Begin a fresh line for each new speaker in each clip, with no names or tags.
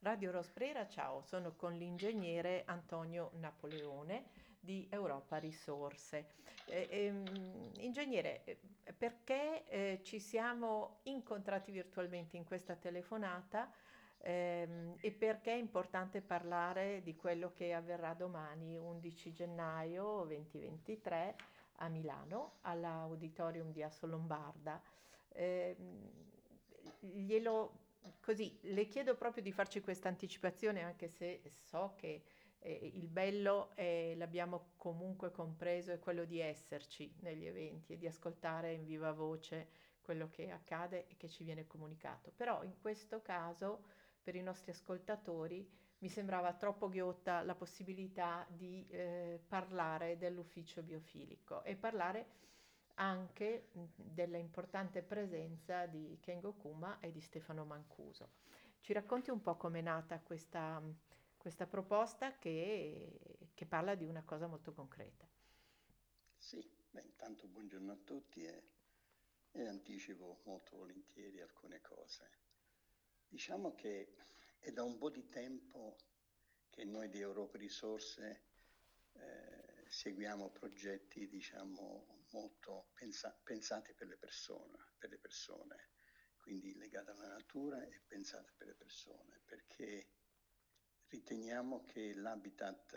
Radio Rosprera, ciao, sono con l'ingegnere Antonio Napoleone di Europa Risorse. Eh, ehm, ingegnere, eh, perché eh, ci siamo incontrati virtualmente in questa telefonata ehm, e perché è importante parlare di quello che avverrà domani, 11 gennaio 2023 a Milano, all'Auditorium di Asso Lombarda. Ehm, glielo così le chiedo proprio di farci questa anticipazione, anche se so che eh, il bello, è, l'abbiamo comunque compreso, è quello di esserci negli eventi e di ascoltare in viva voce quello che accade e che ci viene comunicato. Però in questo caso, per i nostri ascoltatori, mi sembrava troppo ghiotta la possibilità di eh, parlare dell'ufficio biofilico e parlare anche della importante presenza di Kengo Kuma e di Stefano Mancuso. Ci racconti un po' com'è nata questa, questa proposta che, che, parla di una cosa molto concreta.
Sì, beh, intanto buongiorno a tutti e, e anticipo molto volentieri alcune cose. Diciamo che è da un po' di tempo che noi di Europa Risorse eh, seguiamo progetti diciamo molto pensa- pensati per le, persone, per le persone, quindi legati alla natura e pensati per le persone, perché riteniamo che l'habitat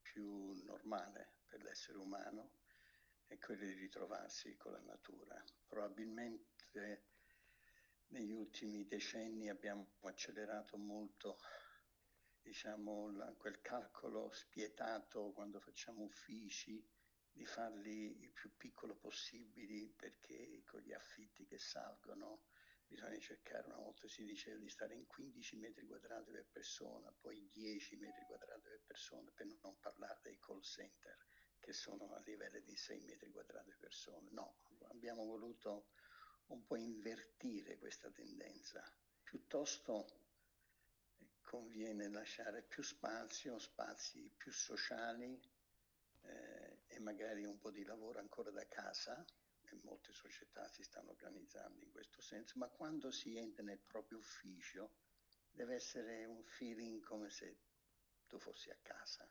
più normale per l'essere umano è quello di ritrovarsi con la natura. Probabilmente negli ultimi decenni abbiamo accelerato molto diciamo, la, quel calcolo spietato quando facciamo uffici di farli il più piccolo possibili perché con gli affitti che salgono bisogna cercare, una volta si diceva di stare in 15 metri quadrati per persona, poi 10 metri quadrati per persona, per non parlare dei call center che sono a livello di 6 metri quadrati per persona. No, abbiamo voluto un po' invertire questa tendenza. Piuttosto conviene lasciare più spazio, spazi più sociali eh, e magari un po' di lavoro ancora da casa, e molte società si stanno organizzando in questo senso, ma quando si entra nel proprio ufficio deve essere un feeling come se tu fossi a casa,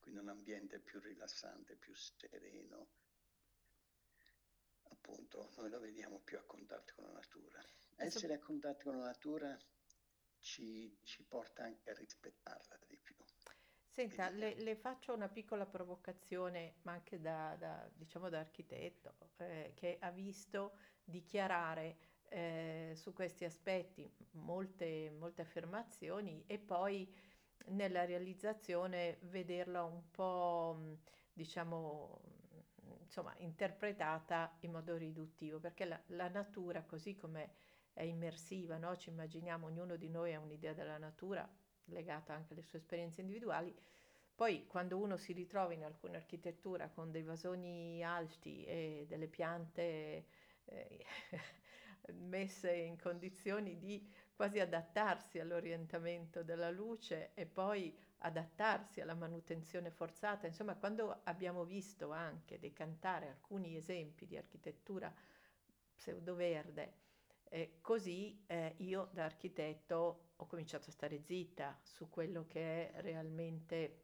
quindi un ambiente più rilassante, più sereno. Appunto, noi lo vediamo più a contatto con la natura. Essere a contatto con la natura ci, ci porta anche a rispettarla.
Senta, le, le, faccio una piccola provocazione, ma anche da, da diciamo da architetto, eh, che ha visto dichiarare eh, su questi aspetti molte, molte affermazioni e poi nella realizzazione vederla un po', diciamo, insomma, interpretata in modo riduttivo, perché la, la natura, così come è immersiva, no? ci immaginiamo, ognuno di noi ha un'idea della natura legata anche alle sue esperienze individuali. Poi quando uno si ritrova in alcune architetture con dei vasoni alti e delle piante eh, messe in condizioni di quasi adattarsi all'orientamento della luce e poi adattarsi alla manutenzione forzata, insomma quando abbiamo visto anche decantare alcuni esempi di architettura pseudoverde eh, così eh, io da architetto ho cominciato a stare zitta su quello che è realmente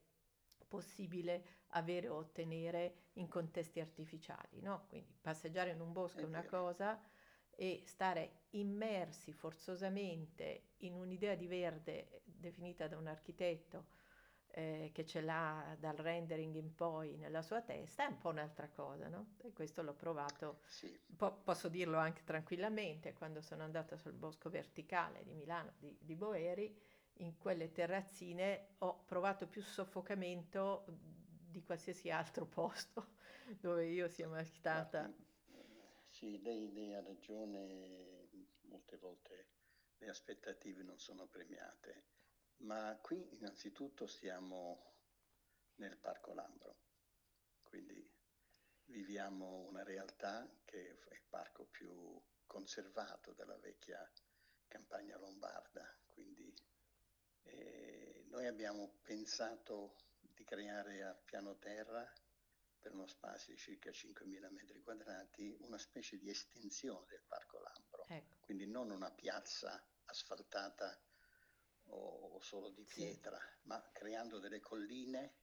possibile avere o ottenere in contesti artificiali, no? Quindi passeggiare in un bosco è una cosa e stare immersi forzosamente in un'idea di verde definita da un architetto eh, che ce l'ha dal rendering in poi nella sua testa, è un po' un'altra cosa, no? E questo l'ho provato,
sì.
po- posso dirlo anche tranquillamente, quando sono andata sul bosco verticale di Milano, di, di Boeri, in quelle terrazzine ho provato più soffocamento di qualsiasi altro posto dove io sia mai stata.
Sì, lei, lei ha ragione, molte volte le aspettative non sono premiate ma qui innanzitutto siamo nel Parco Lambro, quindi viviamo una realtà che è il parco più conservato della vecchia campagna lombarda, quindi eh, noi abbiamo pensato di creare a piano terra per uno spazio di circa 5.000 metri quadrati una specie di estensione del Parco Lambro,
ecco.
quindi non una piazza asfaltata o solo di pietra, sì. ma creando delle colline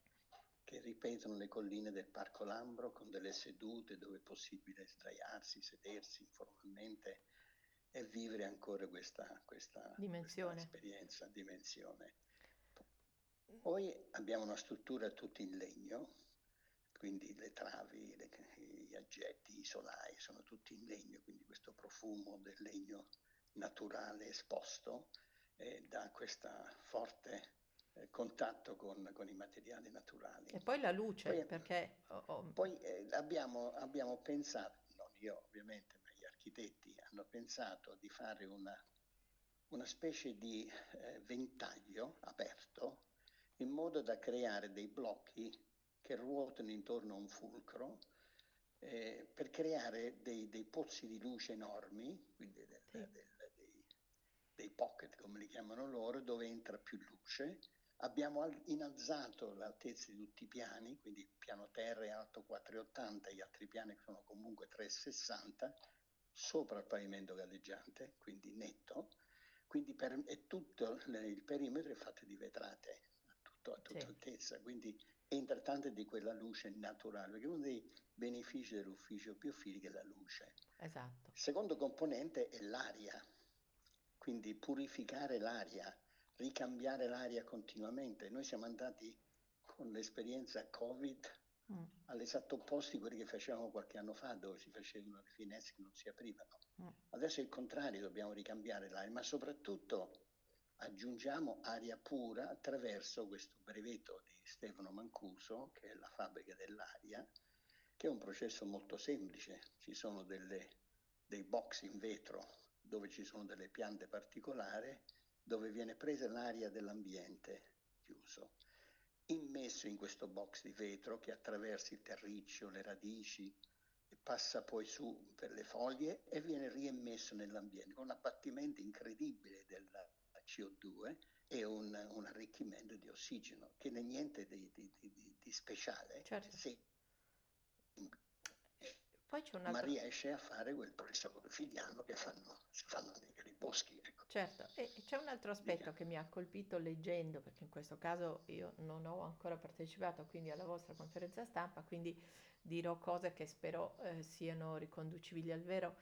che ripetono le colline del Parco Lambro con delle sedute dove è possibile sdraiarsi, sedersi informalmente e vivere ancora questa, questa,
dimensione.
questa esperienza, dimensione. Poi abbiamo una struttura tutta in legno, quindi le travi, le, gli aggetti, i solai sono tutti in legno, quindi questo profumo del legno naturale esposto eh, dà questo forte eh, contatto con, con, i materiali naturali.
E poi la luce, poi, perché...
Oh, oh. Poi eh, abbiamo, abbiamo pensato, non io ovviamente, ma gli architetti hanno pensato di fare una, una specie di eh, ventaglio aperto in modo da creare dei blocchi che ruotano intorno a un fulcro eh, per creare dei, dei, pozzi di luce enormi, quindi del, sì. del, pocket come li chiamano loro, dove entra più luce. Abbiamo innalzato l'altezza di tutti i piani, quindi il piano terra è alto 4,80, gli altri piani sono comunque 3,60, sopra il pavimento galleggiante, quindi netto. Quindi per, tutto il perimetro è fatto di vetrate a tutta sì. altezza, quindi entra tanta di quella luce naturale, perché uno dei benefici dell'ufficio biofili è la luce.
Esatto.
Il secondo componente è l'aria, quindi purificare l'aria, ricambiare l'aria continuamente. Noi siamo andati con l'esperienza Covid mm. all'esatto opposto di quelli che facevamo qualche anno fa, dove si facevano le finestre che non si aprivano. Mm. Adesso è il contrario, dobbiamo ricambiare l'aria, ma soprattutto aggiungiamo aria pura attraverso questo brevetto di Stefano Mancuso, che è la fabbrica dell'aria, che è un processo molto semplice. Ci sono delle, dei box in vetro dove ci sono delle piante particolari, dove viene presa l'aria dell'ambiente chiuso, immesso in questo box di vetro che attraversa il terriccio, le radici, passa poi su per le foglie e viene riemmesso nell'ambiente con un abbattimento incredibile della, CO2 e un, un arricchimento di ossigeno, che non è niente di, di, di, di speciale.
Certo.
Sì.
Poi c'è
Ma riesce a fare quel processo quotidiano che fanno, si fanno nei boschi. Ecco.
Certo, e c'è un altro aspetto che mi ha colpito leggendo, perché in questo caso io non ho ancora partecipato quindi alla vostra conferenza stampa, quindi dirò cose che spero eh, siano riconducibili al vero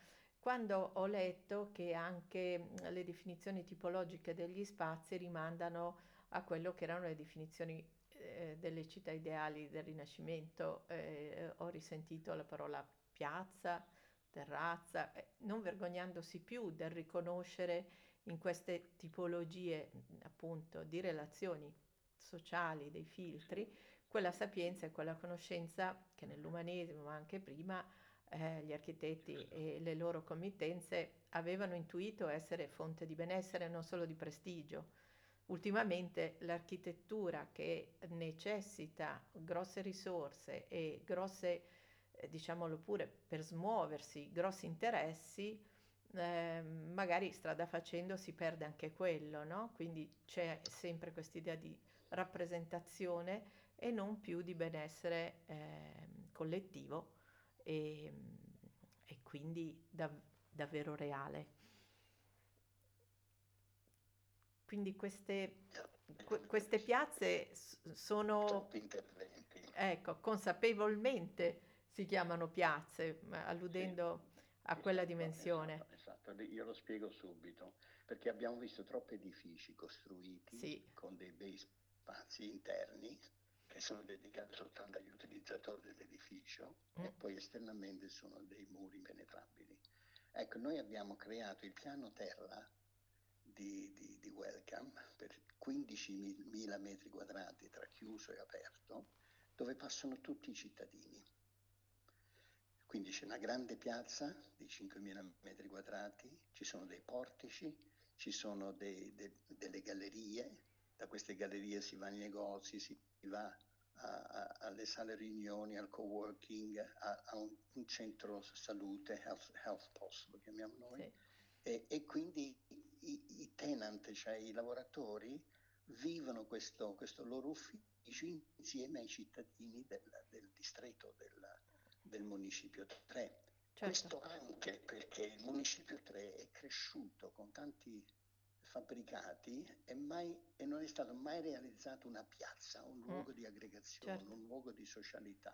quando ho letto che anche le definizioni tipologiche degli spazi rimandano a quello che erano le definizioni eh, delle città ideali del Rinascimento, eh, ho risentito la parola piazza, terrazza, eh, non vergognandosi più del riconoscere in queste tipologie appunto di relazioni sociali, dei filtri, quella sapienza e quella conoscenza che nell'umanesimo, ma anche prima, eh, gli architetti e le loro committenze avevano intuito essere fonte di benessere, non solo di prestigio. Ultimamente l'architettura che necessita grosse risorse e grosse, diciamolo pure, per smuoversi, grossi interessi, eh, magari strada facendo si perde anche quello, no? Quindi c'è sempre questa idea di rappresentazione e non più di benessere eh, collettivo e, e quindi dav- davvero reale. Quindi queste, que- queste piazze sono, ecco, consapevolmente si chiamano piazze, alludendo sì, a quella esatto, dimensione.
Esatto, esatto, io lo spiego subito, perché abbiamo visto troppi edifici costruiti
sì.
con dei bei spazi interni che sono dedicate soltanto agli utilizzatori dell'edificio mm. e poi esternamente sono dei muri impenetrabili. Ecco, noi abbiamo creato il piano terra di, di, di Welcome per 15.000 metri quadrati tra chiuso e aperto, dove passano tutti i cittadini. Quindi c'è una grande piazza di 5.000 metri quadrati, ci sono dei portici, ci sono dei, de, delle gallerie, da queste gallerie si va ai negozi, si va a, a, alle sale riunioni, al co-working, a, a un, un, centro salute, health, health post lo chiamiamo noi, sì. e, e, quindi i, i, tenant, cioè i lavoratori, vivono questo, questo loro ufficio insieme ai cittadini del, del distretto del, del municipio 3. Certo. Questo anche perché il municipio 3 è cresciuto con tanti fabbricati e, mai, e, non è stato mai realizzato una piazza, un mm. luogo mm. di aggregazione, certo. un luogo di socialità.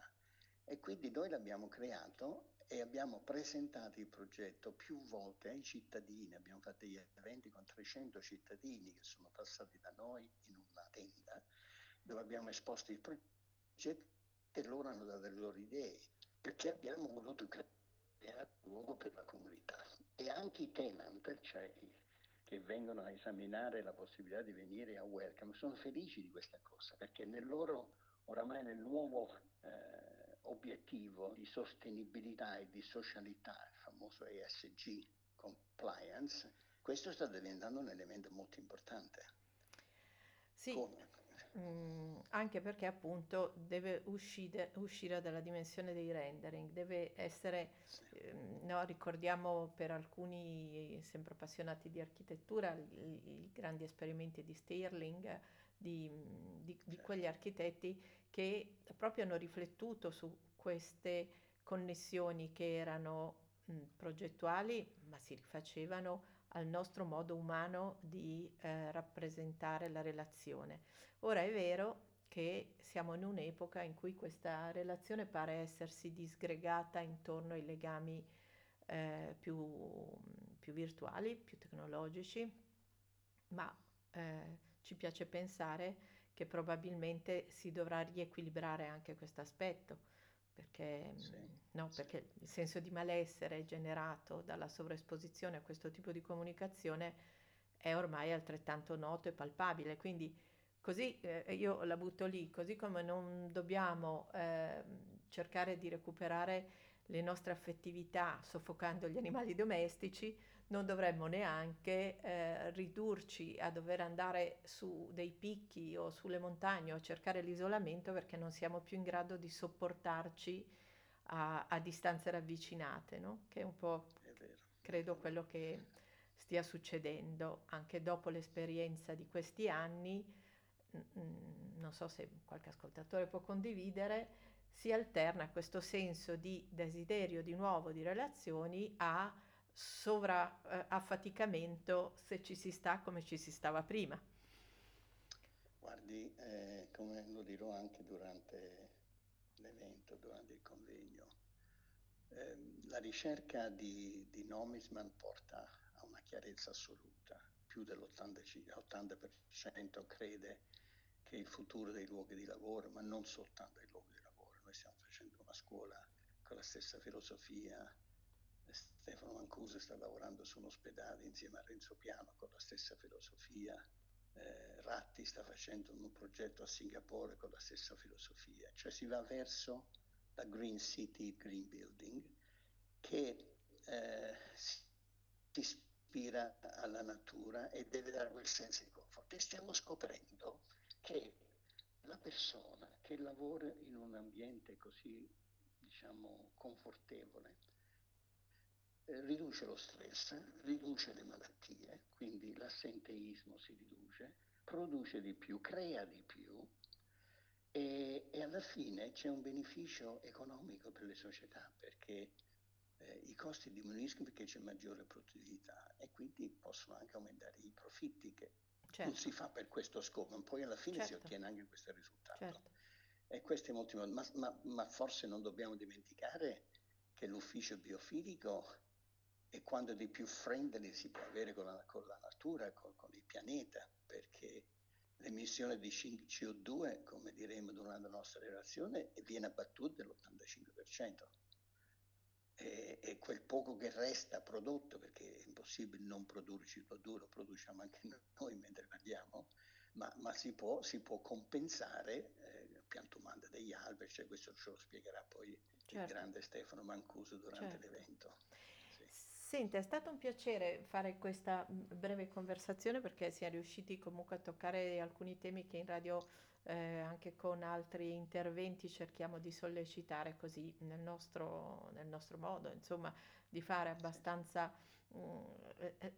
E quindi noi l'abbiamo creato e abbiamo presentato il progetto più volte ai cittadini, abbiamo fatto degli eventi con 300 cittadini che sono passati da noi in una tenda dove abbiamo esposto il progetto e loro hanno dato le loro idee perché abbiamo voluto creare un luogo per la comunità e anche i tenant, cioè che vengono a esaminare la possibilità di venire a Welcome, sono felici di questa cosa perché nel loro, oramai nel nuovo eh, obiettivo di sostenibilità e di socialità, il famoso ESG compliance, questo sta diventando un elemento molto importante.
Sì. Come? Mm, anche perché appunto deve uscire, uscire, dalla dimensione dei rendering, deve essere, sì. eh, no, ricordiamo per alcuni sempre appassionati di architettura i, i grandi esperimenti di Stirling, di, di, di certo. quegli architetti che proprio hanno riflettuto su queste connessioni che erano mh, progettuali ma si rifacevano al nostro modo umano di eh, rappresentare la relazione. Ora è vero che siamo in un'epoca in cui questa relazione pare essersi disgregata intorno ai legami eh, più, più, virtuali, più tecnologici, ma eh, ci piace pensare che probabilmente si dovrà riequilibrare anche questo aspetto, perché, sì, no, sì. perché il senso di malessere generato dalla sovraesposizione a questo tipo di comunicazione è ormai altrettanto noto e palpabile, quindi Così eh, io la butto lì, così come non dobbiamo eh, cercare di recuperare le nostre affettività soffocando gli animali domestici, non dovremmo neanche eh, ridurci a dover andare su dei picchi o sulle montagne o cercare l'isolamento perché non siamo più in grado di sopportarci a, a distanze ravvicinate, no? che è un po', credo, quello che stia succedendo anche dopo l'esperienza di questi anni non so se qualche ascoltatore può condividere, si alterna questo senso di desiderio di nuovo di relazioni a sovraaffaticamento eh, se ci si sta come ci si stava prima.
Guardi, eh, come lo dirò anche durante l'evento, durante il convegno, eh, la ricerca di, di Nomisman porta a una chiarezza assoluta, più dell'80% crede che il futuro dei luoghi di lavoro, ma non soltanto dei luoghi di lavoro. Noi stiamo facendo una scuola con la stessa filosofia. Stefano Mancuso sta lavorando su un ospedale insieme a Renzo Piano con la stessa filosofia. Eh, Ratti sta facendo un progetto a Singapore con la stessa filosofia. Cioè si va verso la Green City, Green Building, che eh, si ispira alla natura e deve dare quel senso di conforto. E stiamo scoprendo che la persona che lavora in un ambiente così, diciamo, confortevole, riduce lo stress, riduce le malattie, quindi l'assenteismo si riduce, produce di più, crea di più e, e alla fine c'è un beneficio economico per le società perché eh, i costi diminuiscono perché c'è maggiore produttività e quindi possono anche aumentare i profitti che certo. non si fa per questo scopo, ma poi alla fine certo. si ottiene anche questo risultato. Certo. E questo è molto ma, ma, ma forse non dobbiamo dimenticare che l'ufficio biofilico è quando di più friendly si può avere con la, con la natura, con, con, il pianeta, perché l'emissione di CO2, come diremo durante la nostra relazione, viene abbattuta dell'85% e, e, quel poco che resta prodotto, perché è impossibile non produrre CO2, lo produciamo anche noi mentre parliamo, ma, ma si, può, si, può, compensare eh, piantumando degli alberi, cioè questo ce lo spiegherà poi certo. il grande Stefano Mancuso durante certo. l'evento.
Senti, è stato un piacere fare questa breve conversazione perché siamo riusciti comunque a toccare alcuni temi che in radio eh, anche con altri interventi cerchiamo di sollecitare così nel nostro, nel nostro modo, insomma, di fare abbastanza mh, mm, eh, eh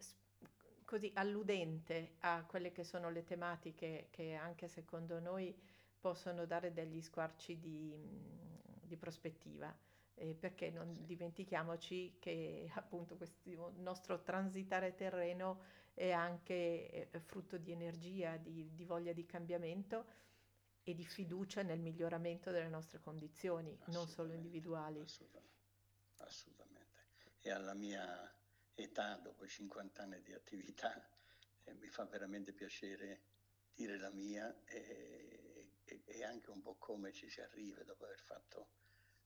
così alludente a quelle che sono le tematiche che anche secondo noi possono dare degli squarci di, mm, di prospettiva. Eh, perché non dimentichiamoci che appunto questo nostro transitare terreno è anche eh, frutto di energia, di, di, voglia di cambiamento e di fiducia nel miglioramento delle nostre condizioni, non solo individuali.
Assolutamente, assolutamente. E alla mia età, dopo 50 anni di attività, eh, mi fa veramente piacere dire la mia e, e, e, anche un po' come ci si arriva dopo aver fatto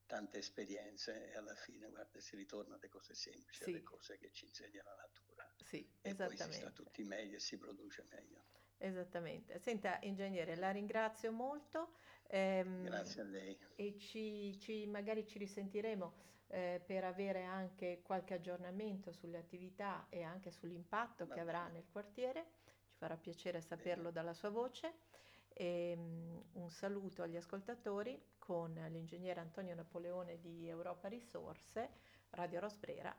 tante esperienze e alla fine, guarda, si ritorna alle cose semplici, sì. alle cose che ci insegna la natura.
Sì,
e poi si sta tutti meglio e si produce meglio.
Esattamente. Senta, ingegnere, la ringrazio molto.
Ehm, Grazie a lei.
E ci, ci, magari ci risentiremo eh, per avere anche qualche aggiornamento sulle attività e anche sull'impatto Va che bene. avrà nel quartiere. Ci farà piacere saperlo bene. dalla sua voce. E, um, un saluto agli ascoltatori con l'ingegnere Antonio Napoleone di Europa Risorse, Radio Rosbrera